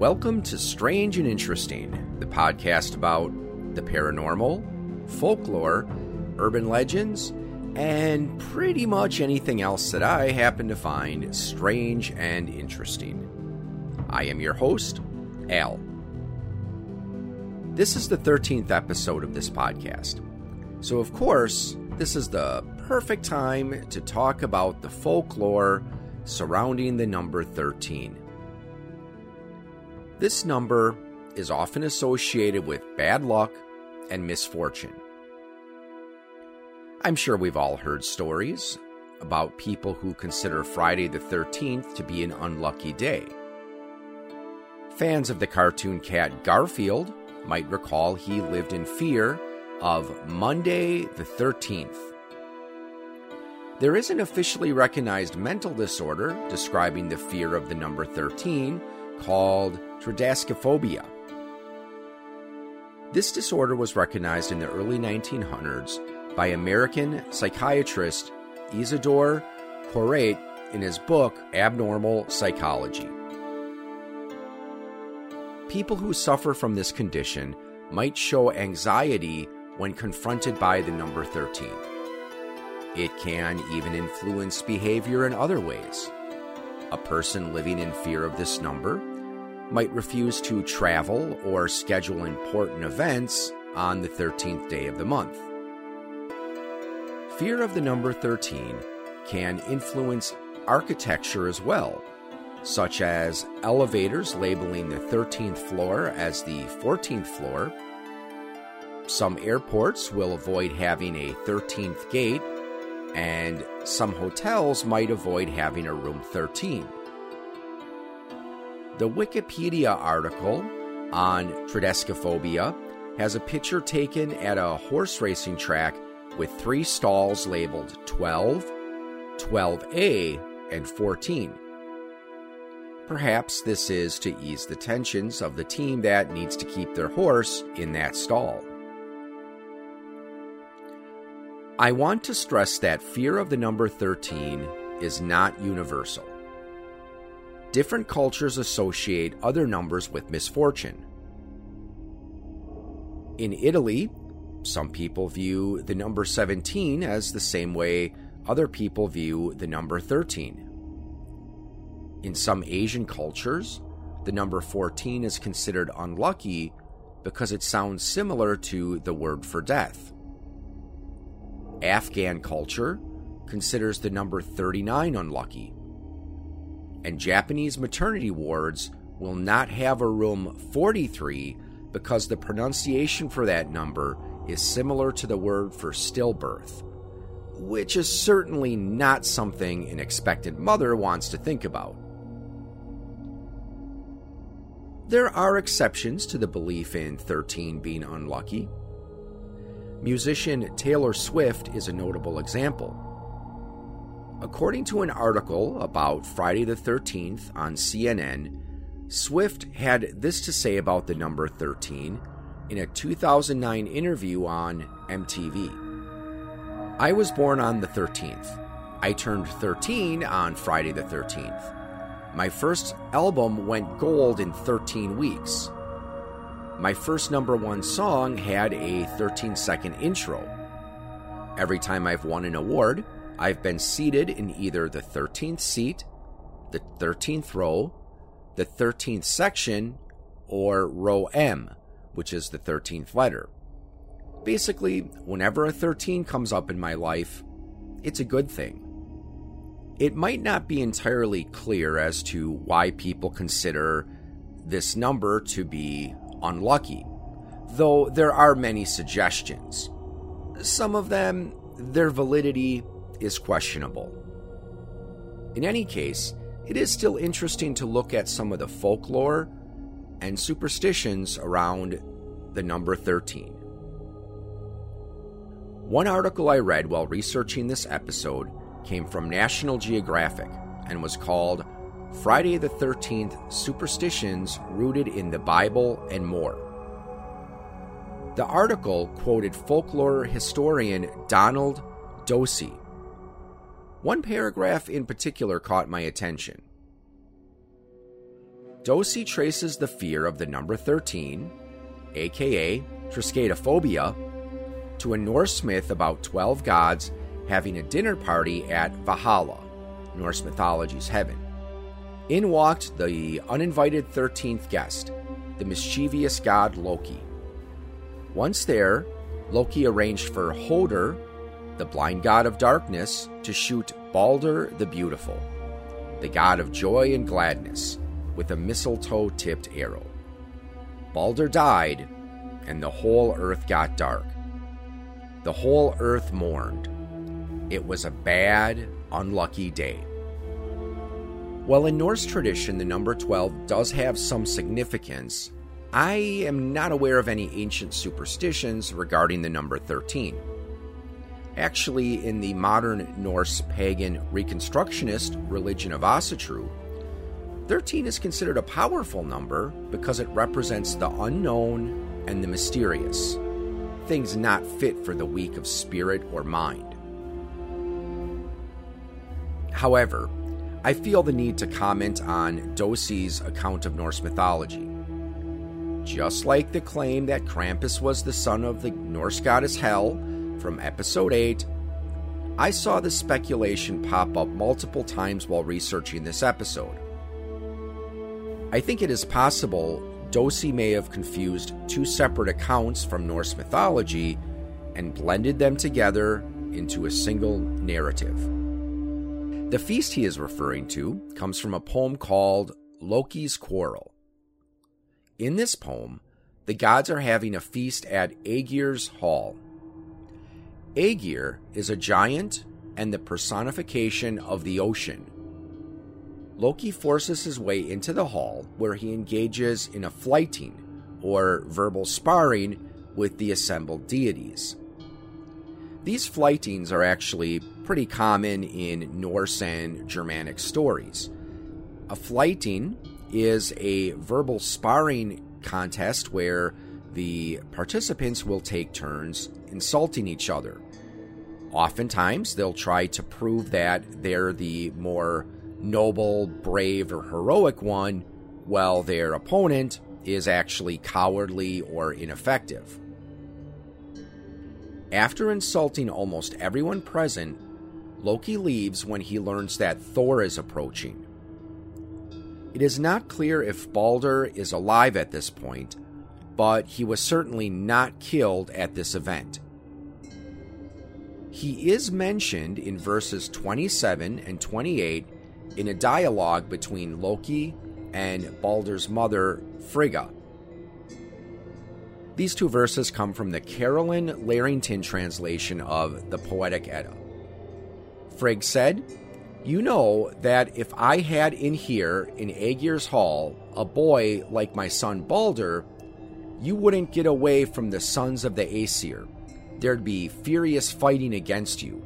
Welcome to Strange and Interesting, the podcast about the paranormal, folklore, urban legends, and pretty much anything else that I happen to find strange and interesting. I am your host, Al. This is the 13th episode of this podcast. So, of course, this is the perfect time to talk about the folklore surrounding the number 13. This number is often associated with bad luck and misfortune. I'm sure we've all heard stories about people who consider Friday the 13th to be an unlucky day. Fans of the cartoon cat Garfield might recall he lived in fear of Monday the 13th. There is an officially recognized mental disorder describing the fear of the number 13 called triskaidekaphobia. This disorder was recognized in the early 1900s by American psychiatrist Isidore Coriat in his book Abnormal Psychology. People who suffer from this condition might show anxiety when confronted by the number 13. It can even influence behavior in other ways. A person living in fear of this number might refuse to travel or schedule important events on the 13th day of the month. Fear of the number 13 can influence architecture as well, such as elevators labeling the 13th floor as the 14th floor. Some airports will avoid having a 13th gate, and some hotels might avoid having a room 13. The Wikipedia article on triskaidekaphobia has a picture taken at a horse racing track with three stalls labeled 12, 12A, and 14. Perhaps this is to ease the tensions of the team that needs to keep their horse in that stall. I want to stress that fear of the number 13 is not universal. Different cultures associate other numbers with misfortune. In Italy, some people view the number 17 as the same way other people view the number 13. In some Asian cultures, the number 14 is considered unlucky because it sounds similar to the word for death. Afghan culture considers the number 39 unlucky and Japanese maternity wards will not have a room 43 because the pronunciation for that number is similar to the word for stillbirth, which is certainly not something an expectant mother wants to think about. There are exceptions to the belief in 13 being unlucky. Musician Taylor Swift is a notable example. According to an article about Friday the 13th on CNN, Swift had this to say about the number 13 in a 2009 interview on MTV. I was born on the 13th. I turned 13 on Friday the 13th. My first album went gold in 13 weeks. My first number one song had a 13 second intro. Every time I've won an award, I've been seated in either the 13th seat, the 13th row, the 13th section, or row M, which is the 13th letter. Basically, whenever a 13 comes up in my life, it's a good thing. It might not be entirely clear as to why people consider this number to be unlucky, though there are many suggestions. Some of them, their validity is questionable. In any case, it is still interesting to look at some of the folklore and superstitions around the number 13. One article I read while researching this episode came from National Geographic and was called Friday the 13th Superstitions Rooted in the Bible and More. The article quoted folklore historian Donald Dossey, one paragraph in particular caught my attention. Dossey traces the fear of the number 13, aka Triskaidekaphobia, to a Norse myth about 12 gods having a dinner party at Valhalla, Norse mythology's heaven. In walked the uninvited 13th guest, the mischievous god Loki. Once there, Loki arranged for Hoder, the blind god of darkness, to shoot Balder the Beautiful, the god of joy and gladness, with a mistletoe tipped arrow. Balder died, and the whole earth got dark. The whole earth mourned. It was a bad, unlucky day. While in Norse tradition the number 12 does have some significance, I am not aware of any ancient superstitions regarding the number 13. Actually, in the modern Norse pagan Reconstructionist religion of Asatru, 13 is considered a powerful number because it represents the unknown and the mysterious, things not fit for the weak of spirit or mind. However, I feel the need to comment on Dossey's account of Norse mythology. Just like the claim that Krampus was the son of the Norse goddess Hel from episode 8, I saw the speculation pop up multiple times while researching this episode. I think it is possible Dossey may have confused two separate accounts from Norse mythology and blended them together into a single narrative. The feast he is referring to comes from a poem called Loki's Quarrel. In this poem, the gods are having a feast at Aegir's Hall. Aegir is a giant and the personification of the ocean Loki forces his way into the hall where he engages in a flyting, or verbal sparring, with the assembled deities. These flytings are actually pretty common in Norse and Germanic stories. A flyting is a verbal sparring contest where the participants will take turns insulting each other. Oftentimes, they'll try to prove that they're the more noble, brave, or heroic one, while their opponent is actually cowardly or ineffective. After insulting almost everyone present, Loki leaves when he learns that Thor is approaching. It is not clear if Balder is alive at this point, but he was certainly not killed at this event. He is mentioned in verses 27 and 28 in a dialogue between Loki and Balder's mother, Frigga. These two verses come from the Carolyn Larrington translation of the Poetic Edda. Frigg said, You know that if I had in here, in Aegir's Hall, a boy like my son Balder, you wouldn't get away from the sons of the Aesir. There'd be furious fighting against you.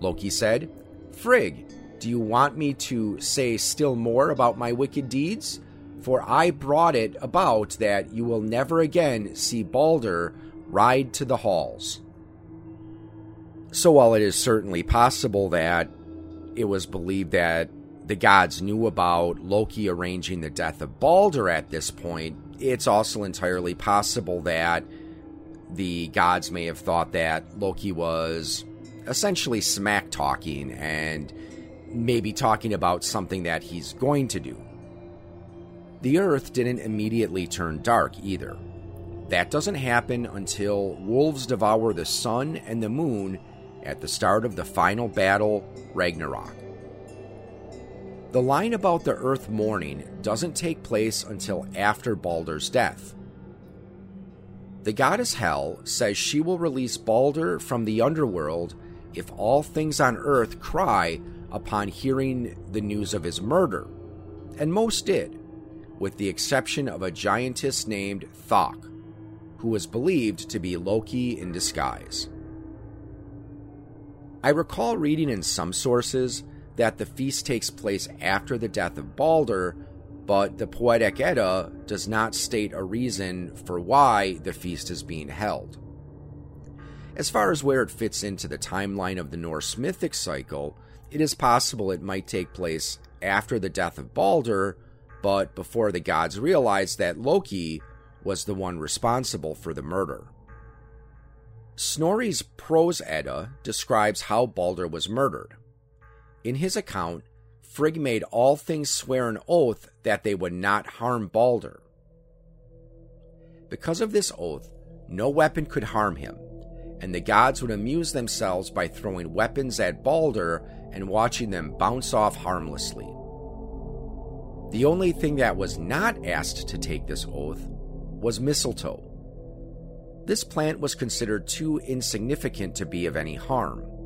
Loki said, Frigg, do you want me to say still more about my wicked deeds? For I brought it about that you will never again see Balder ride to the halls. So, while it is certainly possible that it was believed that the gods knew about Loki arranging the death of Balder at this point, it's also entirely possible that the gods may have thought that Loki was essentially smack talking and maybe talking about something that he's going to do. The Earth didn't immediately turn dark either. That doesn't happen until wolves devour the sun and the moon at the start of the final battle, Ragnarok. The line about the Earth mourning doesn't take place until after Balder's death. The goddess Hel says she will release Balder from the underworld if all things on Earth cry upon hearing the news of his murder, and most did, with the exception of a giantess named Thok, who was believed to be Loki in disguise. I recall reading in some sources that the feast takes place after the death of Balder, but the Poetic Edda does not state a reason for why the feast is being held. As far as where it fits into the timeline of the Norse mythic cycle, it is possible it might take place after the death of Balder, but before the gods realized that Loki was the one responsible for the murder. Snorri's Prose Edda describes how Balder was murdered. In his account, Frigg made all things swear an oath that they would not harm Balder. Because of this oath, no weapon could harm him, and the gods would amuse themselves by throwing weapons at Balder and watching them bounce off harmlessly. The only thing that was not asked to take this oath was mistletoe. This plant was considered too insignificant to be of any harm.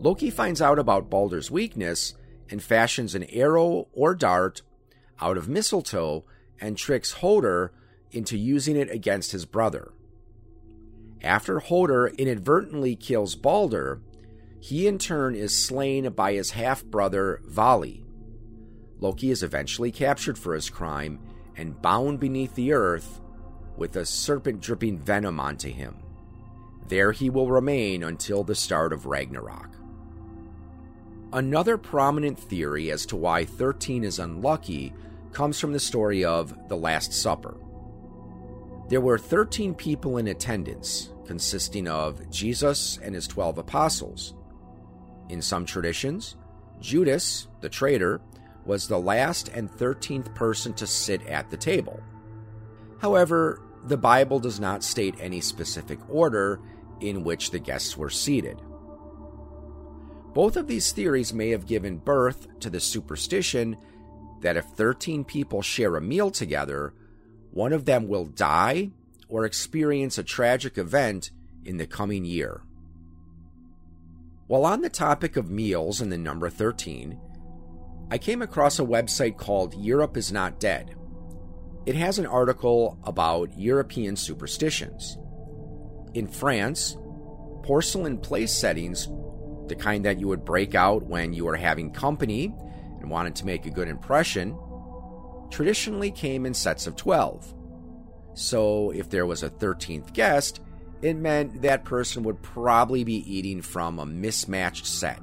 Loki finds out about Balder's weakness and fashions an arrow or dart out of mistletoe and tricks Hoder into using it against his brother. After Hoder inadvertently kills Balder, he in turn is slain by his half brother Vali. Loki is eventually captured for his crime and bound beneath the earth with a serpent dripping venom onto him. There he will remain until the start of Ragnarok. Another prominent theory as to why 13 is unlucky comes from the story of the Last Supper. There were 13 people in attendance, consisting of Jesus and his 12 apostles. In some traditions, Judas, the traitor, was the last and 13th person to sit at the table. However, the Bible does not state any specific order in which the guests were seated. Both of these theories may have given birth to the superstition that if 13 people share a meal together, one of them will die or experience a tragic event in the coming year. While on the topic of meals and the number 13, I came across a website called Europe is Not Dead. It has an article about European superstitions. In France, porcelain place settings, the kind that you would break out when you were having company and wanted to make a good impression, traditionally came in sets of 12. So if there was a 13th guest, it meant that person would probably be eating from a mismatched set.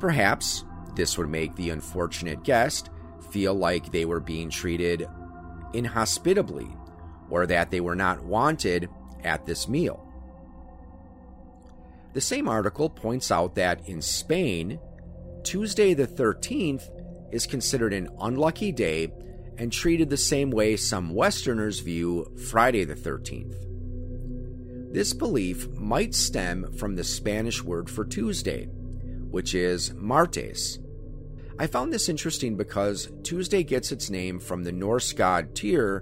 Perhaps this would make the unfortunate guest feel like they were being treated inhospitably or that they were not wanted at this meal. The same article points out that in Spain, Tuesday the 13th is considered an unlucky day and treated the same way some Westerners view Friday the 13th. This belief might stem from the Spanish word for Tuesday, which is martes, I found this interesting because Tuesday gets its name from the Norse god Tyr,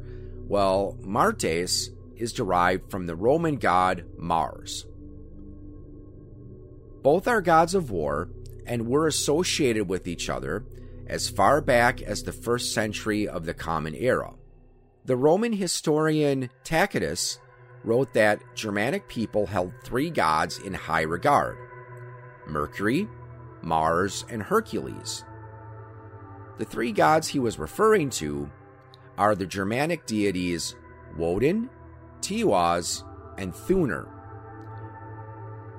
while Martes is derived from the Roman god Mars. Both are gods of war and were associated with each other as far back as the first century of the Common Era. The Roman historian Tacitus wrote that Germanic people held three gods in high regard Mercury, Mars, and Hercules. The three gods he was referring to are the Germanic deities Woden, Tiwaz, and Thunor,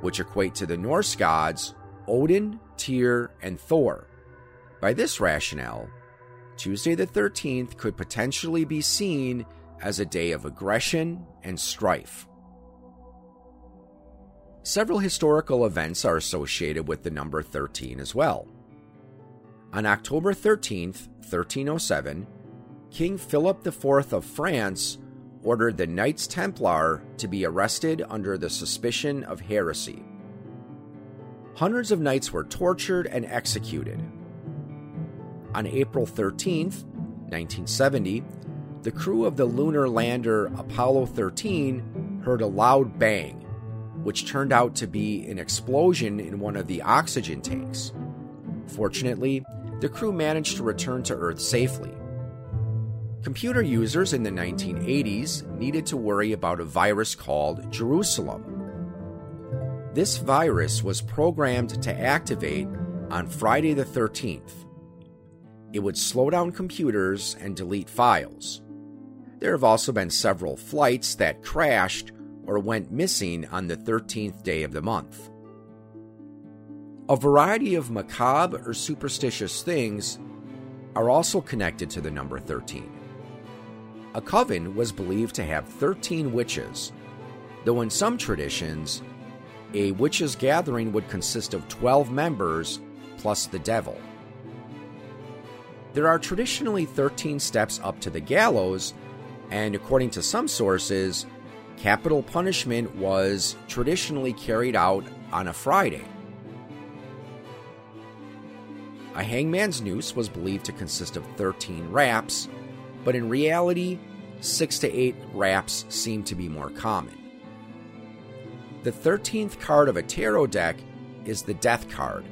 which equate to the Norse gods Odin, Tyr, and Thor. By this rationale, Tuesday the 13th could potentially be seen as a day of aggression and strife. Several historical events are associated with the number 13 as well. On October 13, 1307, King Philip IV of France ordered the Knights Templar to be arrested under the suspicion of heresy. Hundreds of knights were tortured and executed. On April 13, 1970, the crew of the lunar lander Apollo 13 heard a loud bang, which turned out to be an explosion in one of the oxygen tanks. Fortunately, the crew managed to return to Earth safely. Computer users in the 1980s needed to worry about a virus called Jerusalem. This virus was programmed to activate on Friday the 13th. It would slow down computers and delete files. There have also been several flights that crashed or went missing on the 13th day of the month. A variety of macabre or superstitious things are also connected to the number 13. A coven was believed to have 13 witches, though in some traditions, a witches' gathering would consist of 12 members plus the devil. There are traditionally 13 steps up to the gallows, and according to some sources, capital punishment was traditionally carried out on a Friday. A hangman's noose was believed to consist of 13 wraps, but in reality, 6 to 8 wraps seem to be more common. The 13th card of a tarot deck is the Death card,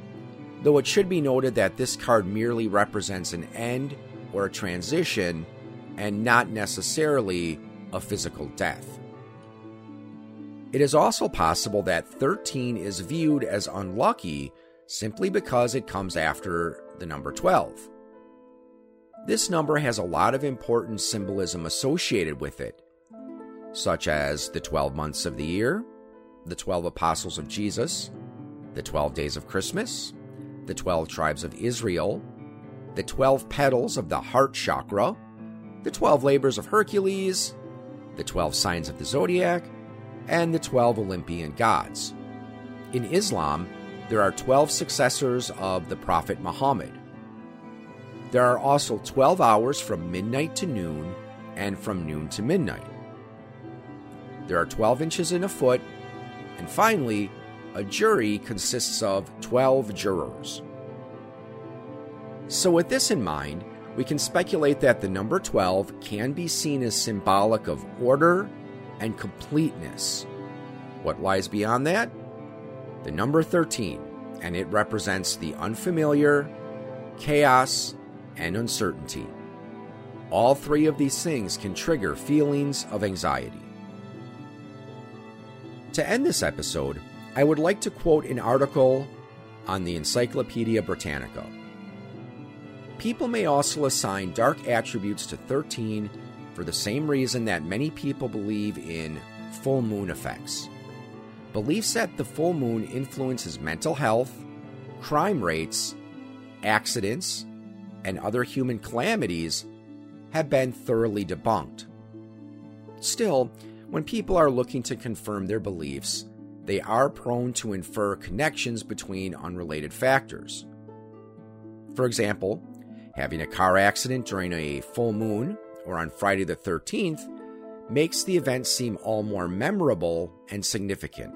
though it should be noted that this card merely represents an end or a transition and not necessarily a physical death. It is also possible that 13 is viewed as unlucky simply because it comes after the number 12. This number has a lot of important symbolism associated with it, such as the 12 months of the year, the 12 apostles of Jesus, the 12 days of Christmas, the 12 tribes of Israel, the 12 petals of the heart chakra, the 12 labors of Hercules, the 12 signs of the zodiac, and the 12 Olympian gods. In Islam, there are 12 successors of the Prophet Muhammad. There are also 12 hours from midnight to noon and from noon to midnight. There are 12 inches in a foot, and finally, a jury consists of 12 jurors. So, with this in mind, we can speculate that the number 12 can be seen as symbolic of order and completeness. What lies beyond that? the number 13, and it represents the unfamiliar, chaos, and uncertainty. All three of these things can trigger feelings of anxiety. To end this episode, I would like to quote an article on the Encyclopedia Britannica. People may also assign dark attributes to 13 for the same reason that many people believe in full moon effects. Beliefs that the full moon influences mental health, crime rates, accidents, and other human calamities have been thoroughly debunked. Still, when people are looking to confirm their beliefs, they are prone to infer connections between unrelated factors. For example, having a car accident during a full moon or on Friday the 13th makes the event seem all more memorable and significant.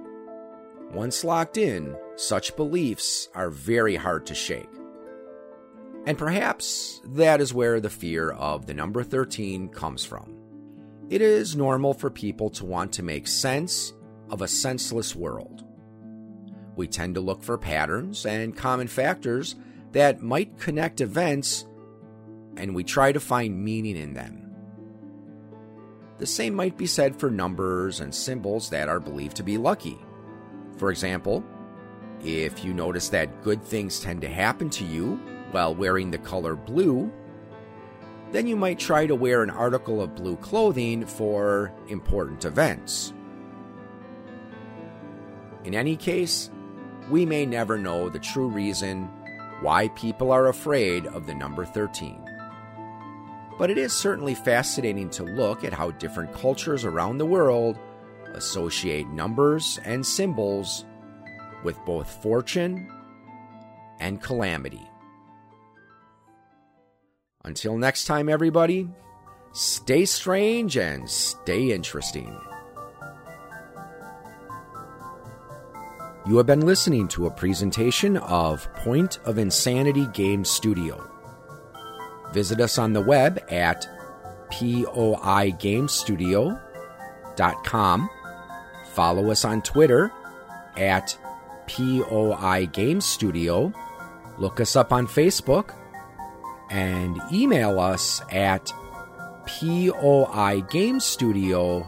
Once locked in, such beliefs are very hard to shake. And perhaps that is where the fear of the number 13 comes from. It is normal for people to want to make sense of a senseless world. We tend to look for patterns and common factors that might connect events, and we try to find meaning in them. The same might be said for numbers and symbols that are believed to be lucky. For example, if you notice that good things tend to happen to you while wearing the color blue, then you might try to wear an article of blue clothing for important events. In any case, we may never know the true reason why people are afraid of the number 13. But it is certainly fascinating to look at how different cultures around the world associate numbers and symbols with both fortune and calamity. Until next time, everybody, stay strange and stay interesting. You have been listening to a presentation of Point of Insanity Game Studio. Visit us on the web at poigamestudio.com Follow us on Twitter at POI Game Studio. Look us up on Facebook and email us at POI Game Studio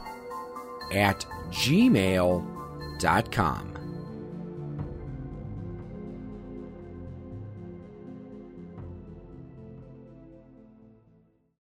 at gmail.com.